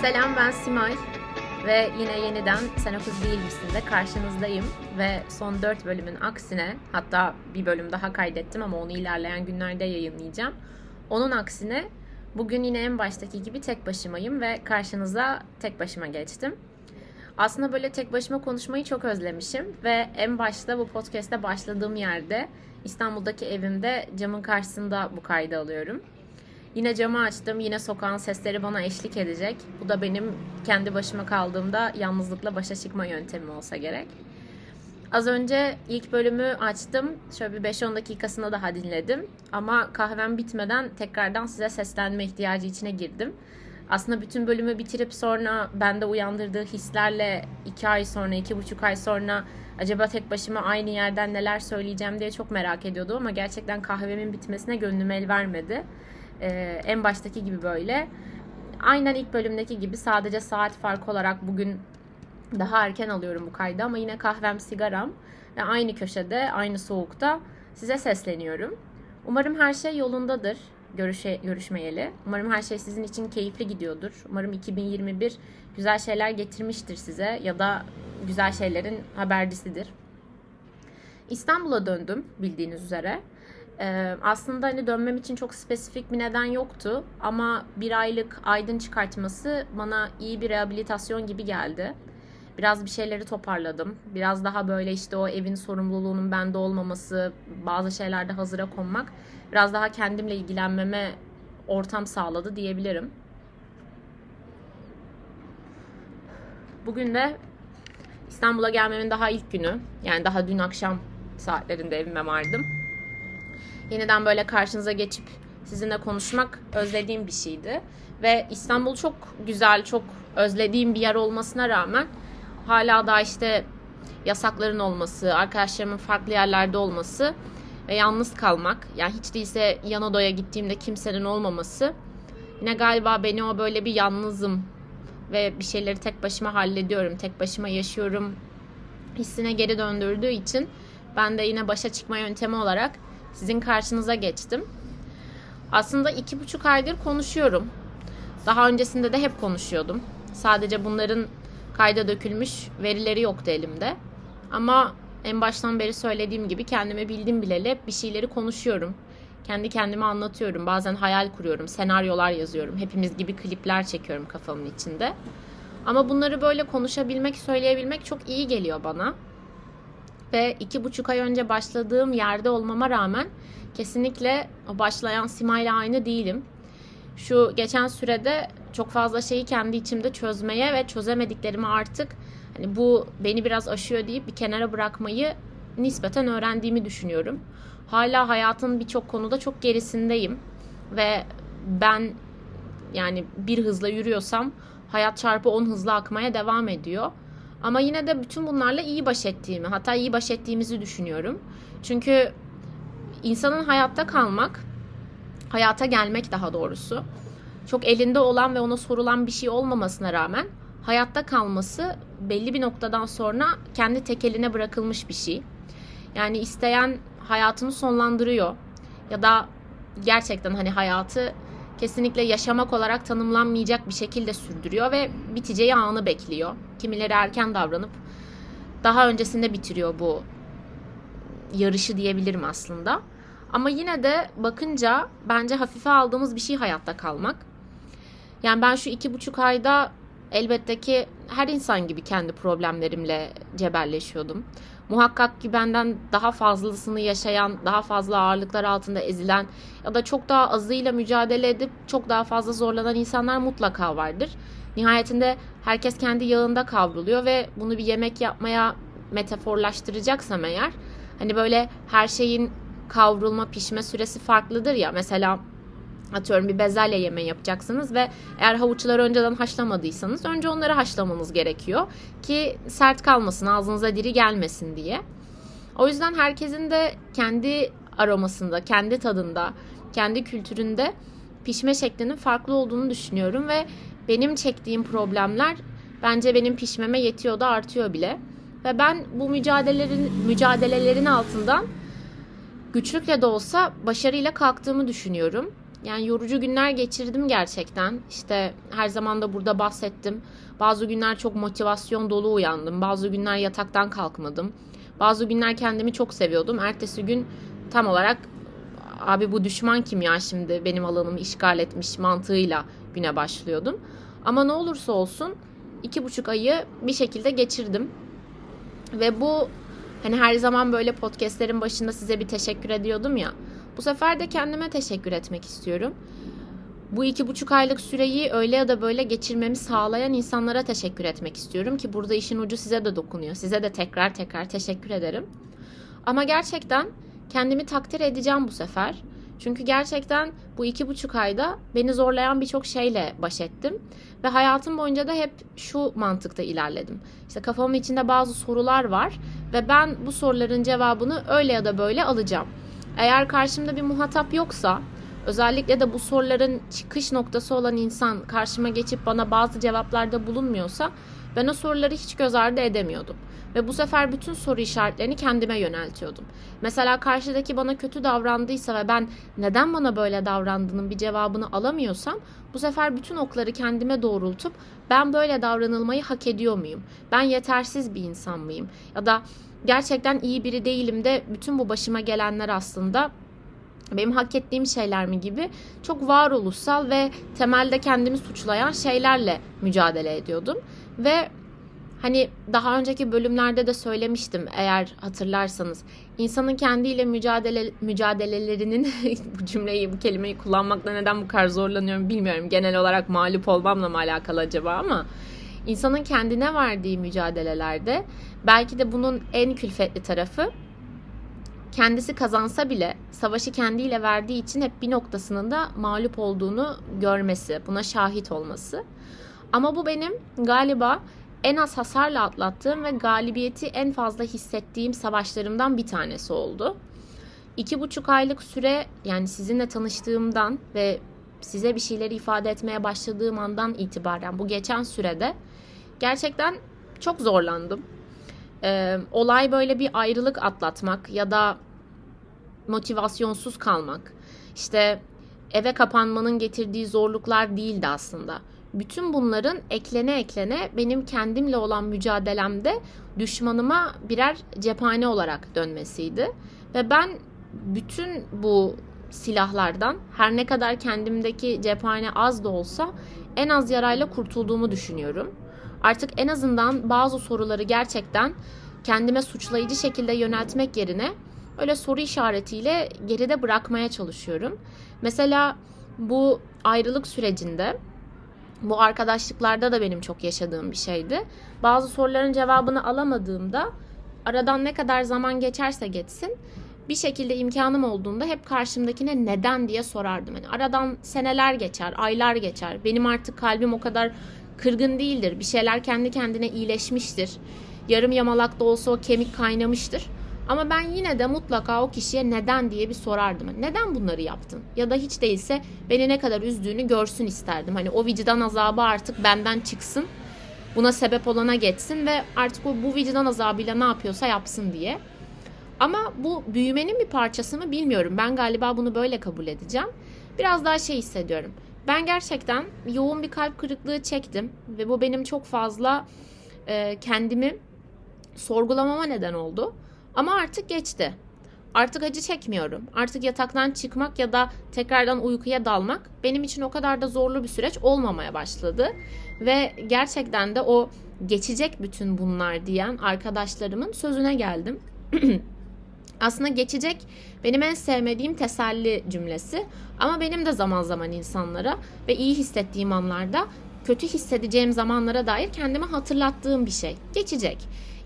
Selam ben Simay ve yine yeniden Sen Okuz Değil de karşınızdayım ve son 4 bölümün aksine hatta bir bölüm daha kaydettim ama onu ilerleyen günlerde yayınlayacağım. Onun aksine bugün yine en baştaki gibi tek başımayım ve karşınıza tek başıma geçtim. Aslında böyle tek başıma konuşmayı çok özlemişim ve en başta bu podcast'te başladığım yerde İstanbul'daki evimde camın karşısında bu kaydı alıyorum. Yine camı açtım. Yine sokağın sesleri bana eşlik edecek. Bu da benim kendi başıma kaldığımda yalnızlıkla başa çıkma yöntemim olsa gerek. Az önce ilk bölümü açtım. Şöyle bir 5-10 dakikasını daha dinledim. Ama kahvem bitmeden tekrardan size seslenme ihtiyacı içine girdim. Aslında bütün bölümü bitirip sonra bende uyandırdığı hislerle 2 ay sonra, 2,5 ay sonra acaba tek başıma aynı yerden neler söyleyeceğim diye çok merak ediyordum ama gerçekten kahvemin bitmesine gönlüm el vermedi. Ee, en baştaki gibi böyle. Aynen ilk bölümdeki gibi sadece saat farkı olarak bugün daha erken alıyorum bu kaydı ama yine kahvem, sigaram ve aynı köşede, aynı soğukta size sesleniyorum. Umarım her şey yolundadır görüşe, görüşmeyeli. Umarım her şey sizin için keyifli gidiyordur. Umarım 2021 güzel şeyler getirmiştir size ya da güzel şeylerin habercisidir. İstanbul'a döndüm bildiğiniz üzere. Ee, aslında hani dönmem için çok spesifik bir neden yoktu ama bir aylık aydın çıkartması bana iyi bir rehabilitasyon gibi geldi. Biraz bir şeyleri toparladım. Biraz daha böyle işte o evin sorumluluğunun bende olmaması, bazı şeylerde hazıra konmak biraz daha kendimle ilgilenmeme ortam sağladı diyebilirim. Bugün de İstanbul'a gelmemin daha ilk günü. Yani daha dün akşam saatlerinde evime vardım yeniden böyle karşınıza geçip sizinle konuşmak özlediğim bir şeydi. Ve İstanbul çok güzel, çok özlediğim bir yer olmasına rağmen hala da işte yasakların olması, arkadaşlarımın farklı yerlerde olması ve yalnız kalmak. Yani hiç değilse yan odaya gittiğimde kimsenin olmaması yine galiba beni o böyle bir yalnızım ve bir şeyleri tek başıma hallediyorum, tek başıma yaşıyorum hissine geri döndürdüğü için ben de yine başa çıkma yöntemi olarak sizin karşınıza geçtim. Aslında iki buçuk aydır konuşuyorum. Daha öncesinde de hep konuşuyordum. Sadece bunların kayda dökülmüş verileri yoktu elimde. Ama en baştan beri söylediğim gibi kendime bildim bileli bir şeyleri konuşuyorum. Kendi kendime anlatıyorum. Bazen hayal kuruyorum, senaryolar yazıyorum. Hepimiz gibi klipler çekiyorum kafamın içinde. Ama bunları böyle konuşabilmek, söyleyebilmek çok iyi geliyor bana ve iki buçuk ay önce başladığım yerde olmama rağmen kesinlikle o başlayan Sima'yla aynı değilim. Şu geçen sürede çok fazla şeyi kendi içimde çözmeye ve çözemediklerimi artık hani bu beni biraz aşıyor deyip bir kenara bırakmayı nispeten öğrendiğimi düşünüyorum. Hala hayatın birçok konuda çok gerisindeyim ve ben yani bir hızla yürüyorsam hayat çarpı 10 hızla akmaya devam ediyor. Ama yine de bütün bunlarla iyi baş ettiğimi, hatta iyi baş ettiğimizi düşünüyorum. Çünkü insanın hayatta kalmak, hayata gelmek daha doğrusu, çok elinde olan ve ona sorulan bir şey olmamasına rağmen hayatta kalması belli bir noktadan sonra kendi tekeline bırakılmış bir şey. Yani isteyen hayatını sonlandırıyor ya da gerçekten hani hayatı kesinlikle yaşamak olarak tanımlanmayacak bir şekilde sürdürüyor ve biteceği anı bekliyor. Kimileri erken davranıp daha öncesinde bitiriyor bu yarışı diyebilirim aslında. Ama yine de bakınca bence hafife aldığımız bir şey hayatta kalmak. Yani ben şu iki buçuk ayda elbette ki her insan gibi kendi problemlerimle cebelleşiyordum muhakkak ki benden daha fazlasını yaşayan, daha fazla ağırlıklar altında ezilen ya da çok daha azıyla mücadele edip çok daha fazla zorlanan insanlar mutlaka vardır. Nihayetinde herkes kendi yağında kavruluyor ve bunu bir yemek yapmaya metaforlaştıracaksam eğer hani böyle her şeyin kavrulma pişme süresi farklıdır ya mesela atıyorum bir bezelye yemeği yapacaksınız ve eğer havuçları önceden haşlamadıysanız önce onları haşlamanız gerekiyor ki sert kalmasın ağzınıza diri gelmesin diye. O yüzden herkesin de kendi aromasında, kendi tadında, kendi kültüründe pişme şeklinin farklı olduğunu düşünüyorum ve benim çektiğim problemler bence benim pişmeme yetiyor da artıyor bile. Ve ben bu mücadelelerin mücadelelerin altından güçlükle de olsa başarıyla kalktığımı düşünüyorum. Yani yorucu günler geçirdim gerçekten. İşte her zaman da burada bahsettim. Bazı günler çok motivasyon dolu uyandım. Bazı günler yataktan kalkmadım. Bazı günler kendimi çok seviyordum. Ertesi gün tam olarak abi bu düşman kim ya şimdi benim alanımı işgal etmiş mantığıyla güne başlıyordum. Ama ne olursa olsun iki buçuk ayı bir şekilde geçirdim. Ve bu hani her zaman böyle podcastlerin başında size bir teşekkür ediyordum ya. Bu sefer de kendime teşekkür etmek istiyorum. Bu iki buçuk aylık süreyi öyle ya da böyle geçirmemi sağlayan insanlara teşekkür etmek istiyorum ki burada işin ucu size de dokunuyor. Size de tekrar tekrar teşekkür ederim. Ama gerçekten kendimi takdir edeceğim bu sefer. Çünkü gerçekten bu iki buçuk ayda beni zorlayan birçok şeyle baş ettim. Ve hayatım boyunca da hep şu mantıkta ilerledim. İşte kafamın içinde bazı sorular var ve ben bu soruların cevabını öyle ya da böyle alacağım. Eğer karşımda bir muhatap yoksa özellikle de bu soruların çıkış noktası olan insan karşıma geçip bana bazı cevaplarda bulunmuyorsa ben o soruları hiç göz ardı edemiyordum. Ve bu sefer bütün soru işaretlerini kendime yöneltiyordum. Mesela karşıdaki bana kötü davrandıysa ve ben neden bana böyle davrandığının bir cevabını alamıyorsam bu sefer bütün okları kendime doğrultup ben böyle davranılmayı hak ediyor muyum? Ben yetersiz bir insan mıyım? Ya da gerçekten iyi biri değilim de bütün bu başıma gelenler aslında benim hak ettiğim şeyler mi gibi çok varoluşsal ve temelde kendimi suçlayan şeylerle mücadele ediyordum. Ve hani daha önceki bölümlerde de söylemiştim eğer hatırlarsanız insanın kendiyle mücadele mücadelelerinin bu cümleyi bu kelimeyi kullanmakla neden bu kadar zorlanıyorum bilmiyorum. Genel olarak mağlup olmamla mı alakalı acaba ama insanın kendine verdiği mücadelelerde belki de bunun en külfetli tarafı kendisi kazansa bile savaşı kendiyle verdiği için hep bir noktasının da mağlup olduğunu görmesi, buna şahit olması. Ama bu benim galiba en az hasarla atlattığım ve galibiyeti en fazla hissettiğim savaşlarımdan bir tanesi oldu. İki buçuk aylık süre yani sizinle tanıştığımdan ve size bir şeyleri ifade etmeye başladığım andan itibaren bu geçen sürede gerçekten çok zorlandım. Ee, olay böyle bir ayrılık atlatmak ya da motivasyonsuz kalmak. İşte eve kapanmanın getirdiği zorluklar değildi aslında. Bütün bunların eklene eklene benim kendimle olan mücadelemde düşmanıma birer cephane olarak dönmesiydi. Ve ben bütün bu silahlardan her ne kadar kendimdeki cephane az da olsa en az yarayla kurtulduğumu düşünüyorum. Artık en azından bazı soruları gerçekten kendime suçlayıcı şekilde yöneltmek yerine öyle soru işaretiyle geride bırakmaya çalışıyorum. Mesela bu ayrılık sürecinde bu arkadaşlıklarda da benim çok yaşadığım bir şeydi. Bazı soruların cevabını alamadığımda aradan ne kadar zaman geçerse geçsin bir şekilde imkanım olduğunda hep karşımdakine neden diye sorardım. Yani aradan seneler geçer, aylar geçer. Benim artık kalbim o kadar kırgın değildir. Bir şeyler kendi kendine iyileşmiştir. Yarım yamalak da olsa o kemik kaynamıştır. Ama ben yine de mutlaka o kişiye neden diye bir sorardım. Neden bunları yaptın? Ya da hiç değilse beni ne kadar üzdüğünü görsün isterdim. Hani o vicdan azabı artık benden çıksın. Buna sebep olana geçsin ve artık o bu vicdan azabıyla ne yapıyorsa yapsın diye. Ama bu büyümenin bir parçası mı bilmiyorum. Ben galiba bunu böyle kabul edeceğim. Biraz daha şey hissediyorum. Ben gerçekten yoğun bir kalp kırıklığı çektim ve bu benim çok fazla e, kendimi sorgulamama neden oldu. Ama artık geçti. Artık acı çekmiyorum. Artık yataktan çıkmak ya da tekrardan uykuya dalmak benim için o kadar da zorlu bir süreç olmamaya başladı. Ve gerçekten de o geçecek bütün bunlar diyen arkadaşlarımın sözüne geldim. Aslında geçecek benim en sevmediğim teselli cümlesi. Ama benim de zaman zaman insanlara ve iyi hissettiğim anlarda kötü hissedeceğim zamanlara dair kendime hatırlattığım bir şey. Geçecek.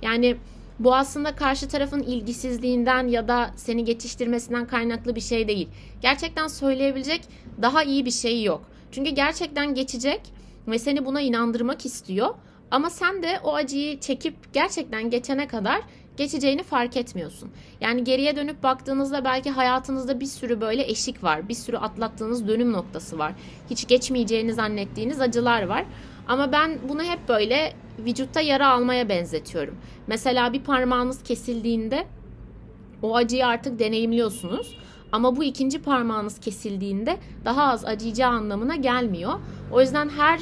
Yani bu aslında karşı tarafın ilgisizliğinden ya da seni geçiştirmesinden kaynaklı bir şey değil. Gerçekten söyleyebilecek daha iyi bir şey yok. Çünkü gerçekten geçecek ve seni buna inandırmak istiyor. Ama sen de o acıyı çekip gerçekten geçene kadar geçeceğini fark etmiyorsun. Yani geriye dönüp baktığınızda belki hayatınızda bir sürü böyle eşik var. Bir sürü atlattığınız dönüm noktası var. Hiç geçmeyeceğini zannettiğiniz acılar var. Ama ben bunu hep böyle vücutta yara almaya benzetiyorum. Mesela bir parmağınız kesildiğinde o acıyı artık deneyimliyorsunuz. Ama bu ikinci parmağınız kesildiğinde daha az acıyacağı anlamına gelmiyor. O yüzden her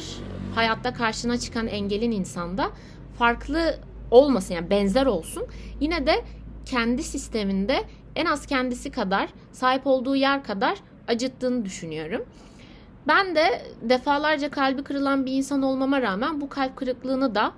hayatta karşına çıkan engelin insanda farklı olmasın yani benzer olsun. Yine de kendi sisteminde en az kendisi kadar sahip olduğu yer kadar acıttığını düşünüyorum. Ben de defalarca kalbi kırılan bir insan olmama rağmen bu kalp kırıklığını da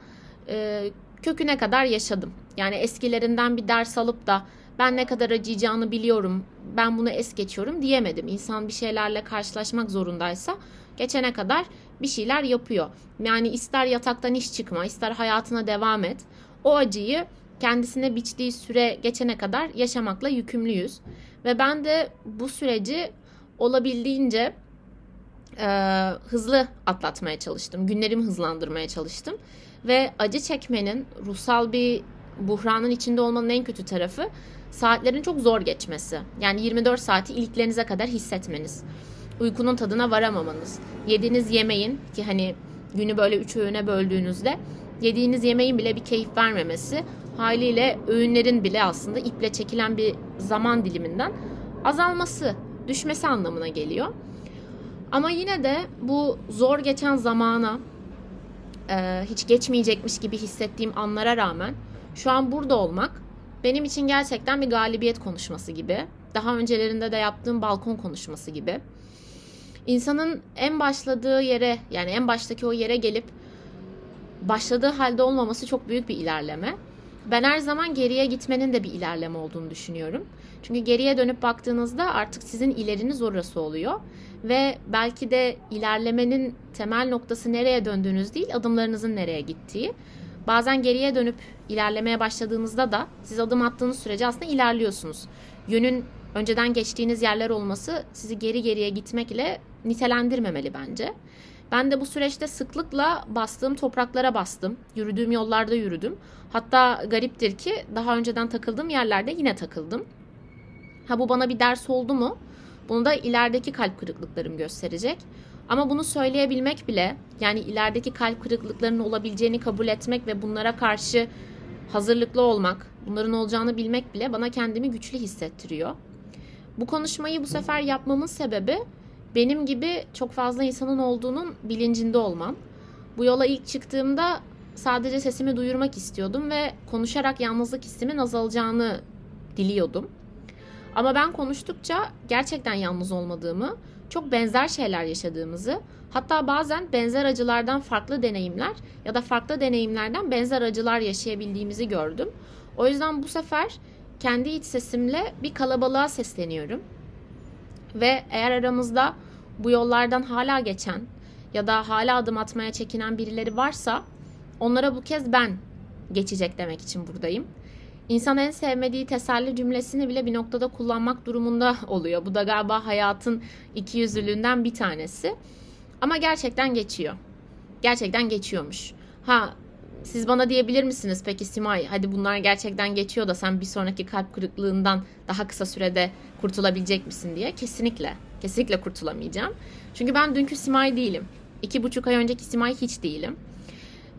e, köküne kadar yaşadım. Yani eskilerinden bir ders alıp da ben ne kadar acıyacağını biliyorum, ben bunu es geçiyorum diyemedim. İnsan bir şeylerle karşılaşmak zorundaysa geçene kadar bir şeyler yapıyor. Yani ister yataktan iş çıkma, ister hayatına devam et. O acıyı kendisine biçtiği süre geçene kadar yaşamakla yükümlüyüz. Ve ben de bu süreci olabildiğince e, hızlı atlatmaya çalıştım. Günlerimi hızlandırmaya çalıştım. Ve acı çekmenin ruhsal bir buhranın içinde olmanın en kötü tarafı saatlerin çok zor geçmesi. Yani 24 saati iliklerinize kadar hissetmeniz. Uykunun tadına varamamanız. Yediğiniz yemeğin ki hani günü böyle üç öğüne böldüğünüzde yediğiniz yemeğin bile bir keyif vermemesi haliyle öğünlerin bile aslında iple çekilen bir zaman diliminden azalması, düşmesi anlamına geliyor. Ama yine de bu zor geçen zamana e, hiç geçmeyecekmiş gibi hissettiğim anlara rağmen şu an burada olmak benim için gerçekten bir galibiyet konuşması gibi. Daha öncelerinde de yaptığım balkon konuşması gibi. İnsanın en başladığı yere yani en baştaki o yere gelip başladığı halde olmaması çok büyük bir ilerleme. Ben her zaman geriye gitmenin de bir ilerleme olduğunu düşünüyorum. Çünkü geriye dönüp baktığınızda artık sizin ileriniz orası oluyor. Ve belki de ilerlemenin temel noktası nereye döndüğünüz değil, adımlarınızın nereye gittiği. Bazen geriye dönüp ilerlemeye başladığınızda da siz adım attığınız sürece aslında ilerliyorsunuz. Yönün önceden geçtiğiniz yerler olması sizi geri geriye gitmekle nitelendirmemeli bence. Ben de bu süreçte sıklıkla bastığım topraklara bastım. Yürüdüğüm yollarda yürüdüm. Hatta gariptir ki daha önceden takıldığım yerlerde yine takıldım. Ha bu bana bir ders oldu mu? Bunu da ilerideki kalp kırıklıklarım gösterecek. Ama bunu söyleyebilmek bile yani ilerideki kalp kırıklıklarının olabileceğini kabul etmek ve bunlara karşı hazırlıklı olmak, bunların olacağını bilmek bile bana kendimi güçlü hissettiriyor. Bu konuşmayı bu sefer yapmamın sebebi benim gibi çok fazla insanın olduğunun bilincinde olmam. Bu yola ilk çıktığımda sadece sesimi duyurmak istiyordum ve konuşarak yalnızlık hissimin azalacağını diliyordum. Ama ben konuştukça gerçekten yalnız olmadığımı, çok benzer şeyler yaşadığımızı, hatta bazen benzer acılardan farklı deneyimler ya da farklı deneyimlerden benzer acılar yaşayabildiğimizi gördüm. O yüzden bu sefer kendi iç sesimle bir kalabalığa sesleniyorum. Ve eğer aramızda bu yollardan hala geçen ya da hala adım atmaya çekinen birileri varsa onlara bu kez ben geçecek demek için buradayım. İnsan en sevmediği teselli cümlesini bile bir noktada kullanmak durumunda oluyor. Bu da galiba hayatın iki yüzlülüğünden bir tanesi. Ama gerçekten geçiyor. Gerçekten geçiyormuş. Ha siz bana diyebilir misiniz peki Simay hadi bunlar gerçekten geçiyor da sen bir sonraki kalp kırıklığından daha kısa sürede kurtulabilecek misin diye. Kesinlikle. Kesinlikle kurtulamayacağım. Çünkü ben dünkü Simay değilim. İki buçuk ay önceki Simay hiç değilim.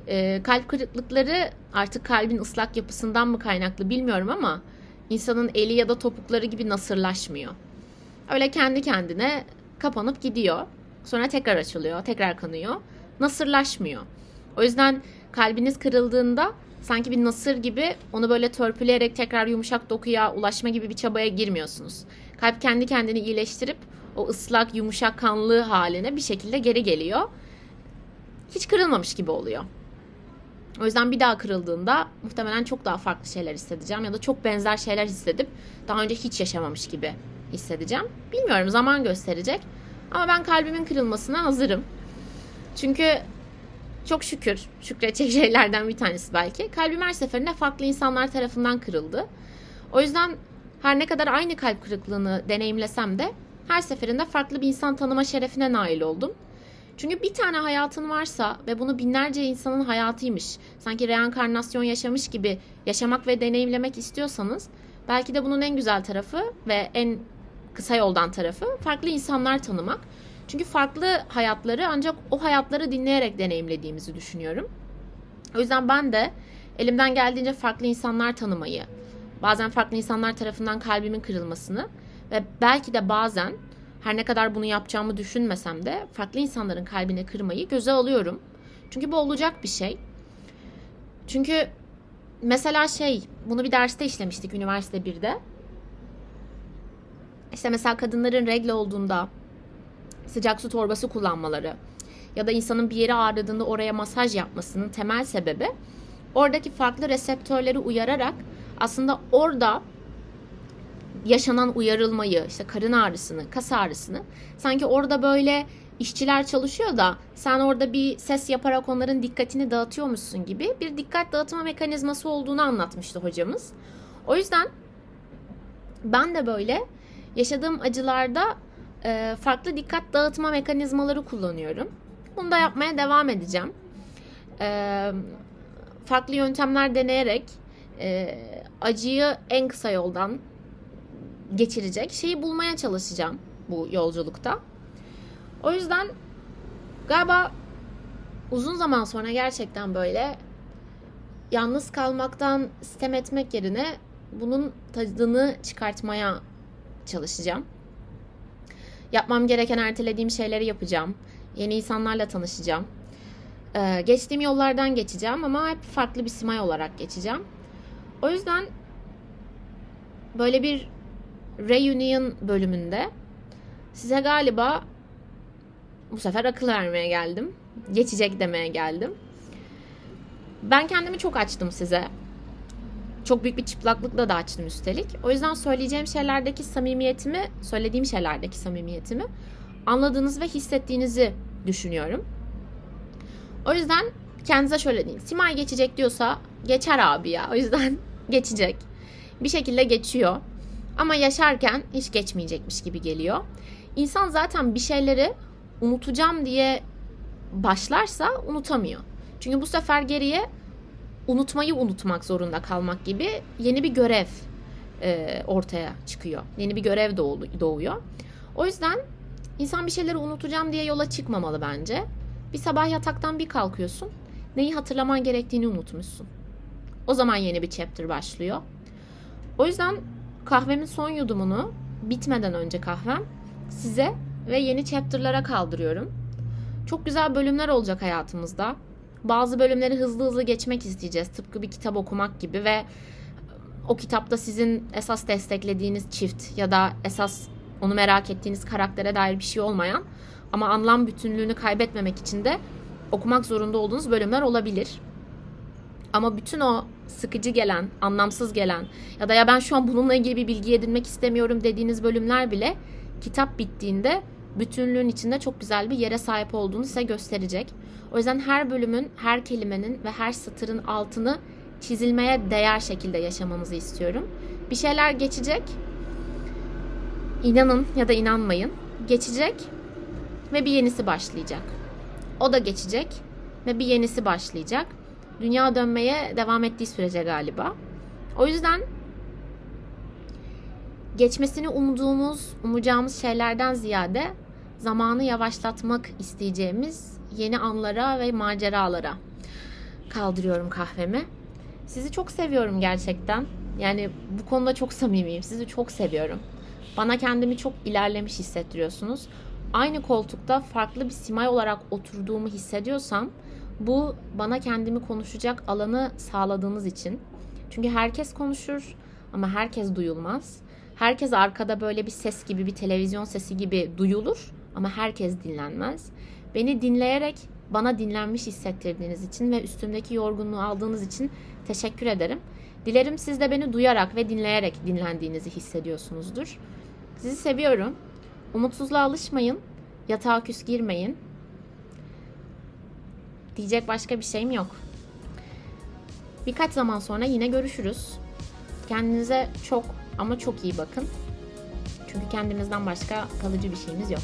Ee, kalp kırıklıkları artık kalbin ıslak yapısından mı kaynaklı bilmiyorum ama insanın eli ya da topukları gibi nasırlaşmıyor. Öyle kendi kendine kapanıp gidiyor. Sonra tekrar açılıyor, tekrar kanıyor. Nasırlaşmıyor. O yüzden kalbiniz kırıldığında sanki bir nasır gibi onu böyle törpüleyerek tekrar yumuşak dokuya ulaşma gibi bir çabaya girmiyorsunuz. Kalp kendi kendini iyileştirip o ıslak, yumuşak kanlı haline bir şekilde geri geliyor. Hiç kırılmamış gibi oluyor. O yüzden bir daha kırıldığında muhtemelen çok daha farklı şeyler hissedeceğim ya da çok benzer şeyler hissedip daha önce hiç yaşamamış gibi hissedeceğim. Bilmiyorum zaman gösterecek. Ama ben kalbimin kırılmasına hazırım. Çünkü çok şükür, şükredecek şeylerden bir tanesi belki. Kalbim her seferinde farklı insanlar tarafından kırıldı. O yüzden her ne kadar aynı kalp kırıklığını deneyimlesem de her seferinde farklı bir insan tanıma şerefine nail oldum. Çünkü bir tane hayatın varsa ve bunu binlerce insanın hayatıymış, sanki reenkarnasyon yaşamış gibi yaşamak ve deneyimlemek istiyorsanız belki de bunun en güzel tarafı ve en kısa yoldan tarafı farklı insanlar tanımak. Çünkü farklı hayatları ancak o hayatları dinleyerek deneyimlediğimizi düşünüyorum. O yüzden ben de elimden geldiğince farklı insanlar tanımayı, bazen farklı insanlar tarafından kalbimin kırılmasını Ve belki de bazen her ne kadar bunu yapacağımı düşünmesem de farklı insanların kalbini kırmayı göze alıyorum. Çünkü bu olacak bir şey. Çünkü mesela şey bunu bir derste işlemiştik üniversite 1'de. İşte mesela kadınların regle olduğunda sıcak su torbası kullanmaları ya da insanın bir yeri ağrıdığında oraya masaj yapmasının temel sebebi oradaki farklı reseptörleri uyararak aslında orada yaşanan uyarılmayı, işte karın ağrısını, kas ağrısını sanki orada böyle işçiler çalışıyor da sen orada bir ses yaparak onların dikkatini dağıtıyormuşsun gibi bir dikkat dağıtma mekanizması olduğunu anlatmıştı hocamız. O yüzden ben de böyle yaşadığım acılarda farklı dikkat dağıtma mekanizmaları kullanıyorum. Bunu da yapmaya devam edeceğim. E, farklı yöntemler deneyerek e, acıyı en kısa yoldan geçirecek şeyi bulmaya çalışacağım bu yolculukta. O yüzden galiba uzun zaman sonra gerçekten böyle yalnız kalmaktan sitem etmek yerine bunun tadını çıkartmaya çalışacağım. Yapmam gereken ertelediğim şeyleri yapacağım. Yeni insanlarla tanışacağım. Ee, geçtiğim yollardan geçeceğim ama hep farklı bir simay olarak geçeceğim. O yüzden böyle bir reunion bölümünde size galiba bu sefer akıl vermeye geldim. Geçecek demeye geldim. Ben kendimi çok açtım size. Çok büyük bir çıplaklıkla da açtım üstelik. O yüzden söyleyeceğim şeylerdeki samimiyetimi, söylediğim şeylerdeki samimiyetimi anladığınız ve hissettiğinizi düşünüyorum. O yüzden kendinize şöyle deyin. Simay geçecek diyorsa geçer abi ya. O yüzden geçecek. Bir şekilde geçiyor. Ama yaşarken hiç geçmeyecekmiş gibi geliyor. İnsan zaten bir şeyleri unutacağım diye başlarsa unutamıyor. Çünkü bu sefer geriye unutmayı unutmak zorunda kalmak gibi yeni bir görev e, ortaya çıkıyor. Yeni bir görev doğuyor. O yüzden insan bir şeyleri unutacağım diye yola çıkmamalı bence. Bir sabah yataktan bir kalkıyorsun. Neyi hatırlaman gerektiğini unutmuşsun. O zaman yeni bir chapter başlıyor. O yüzden kahvemin son yudumunu bitmeden önce kahvem size ve yeni chapter'lara kaldırıyorum. Çok güzel bölümler olacak hayatımızda. Bazı bölümleri hızlı hızlı geçmek isteyeceğiz. Tıpkı bir kitap okumak gibi ve o kitapta sizin esas desteklediğiniz çift ya da esas onu merak ettiğiniz karaktere dair bir şey olmayan ama anlam bütünlüğünü kaybetmemek için de okumak zorunda olduğunuz bölümler olabilir. Ama bütün o sıkıcı gelen, anlamsız gelen ya da ya ben şu an bununla ilgili bir bilgi edinmek istemiyorum dediğiniz bölümler bile kitap bittiğinde bütünlüğün içinde çok güzel bir yere sahip olduğunu size gösterecek. O yüzden her bölümün, her kelimenin ve her satırın altını çizilmeye değer şekilde yaşamanızı istiyorum. Bir şeyler geçecek. İnanın ya da inanmayın. Geçecek ve bir yenisi başlayacak. O da geçecek ve bir yenisi başlayacak. Dünya dönmeye devam ettiği sürece galiba. O yüzden geçmesini umduğumuz, umacağımız şeylerden ziyade zamanı yavaşlatmak isteyeceğimiz yeni anlara ve maceralara kaldırıyorum kahvemi. Sizi çok seviyorum gerçekten. Yani bu konuda çok samimiyim. Sizi çok seviyorum. Bana kendimi çok ilerlemiş hissettiriyorsunuz. Aynı koltukta farklı bir simay olarak oturduğumu hissediyorsam bu bana kendimi konuşacak alanı sağladığınız için. Çünkü herkes konuşur ama herkes duyulmaz. Herkes arkada böyle bir ses gibi, bir televizyon sesi gibi duyulur ama herkes dinlenmez. Beni dinleyerek bana dinlenmiş hissettirdiğiniz için ve üstümdeki yorgunluğu aldığınız için teşekkür ederim. Dilerim siz de beni duyarak ve dinleyerek dinlendiğinizi hissediyorsunuzdur. Sizi seviyorum. Umutsuzluğa alışmayın. Yatağa küs girmeyin. Diyecek başka bir şeyim yok. Birkaç zaman sonra yine görüşürüz. Kendinize çok ama çok iyi bakın. Çünkü kendimizden başka kalıcı bir şeyimiz yok.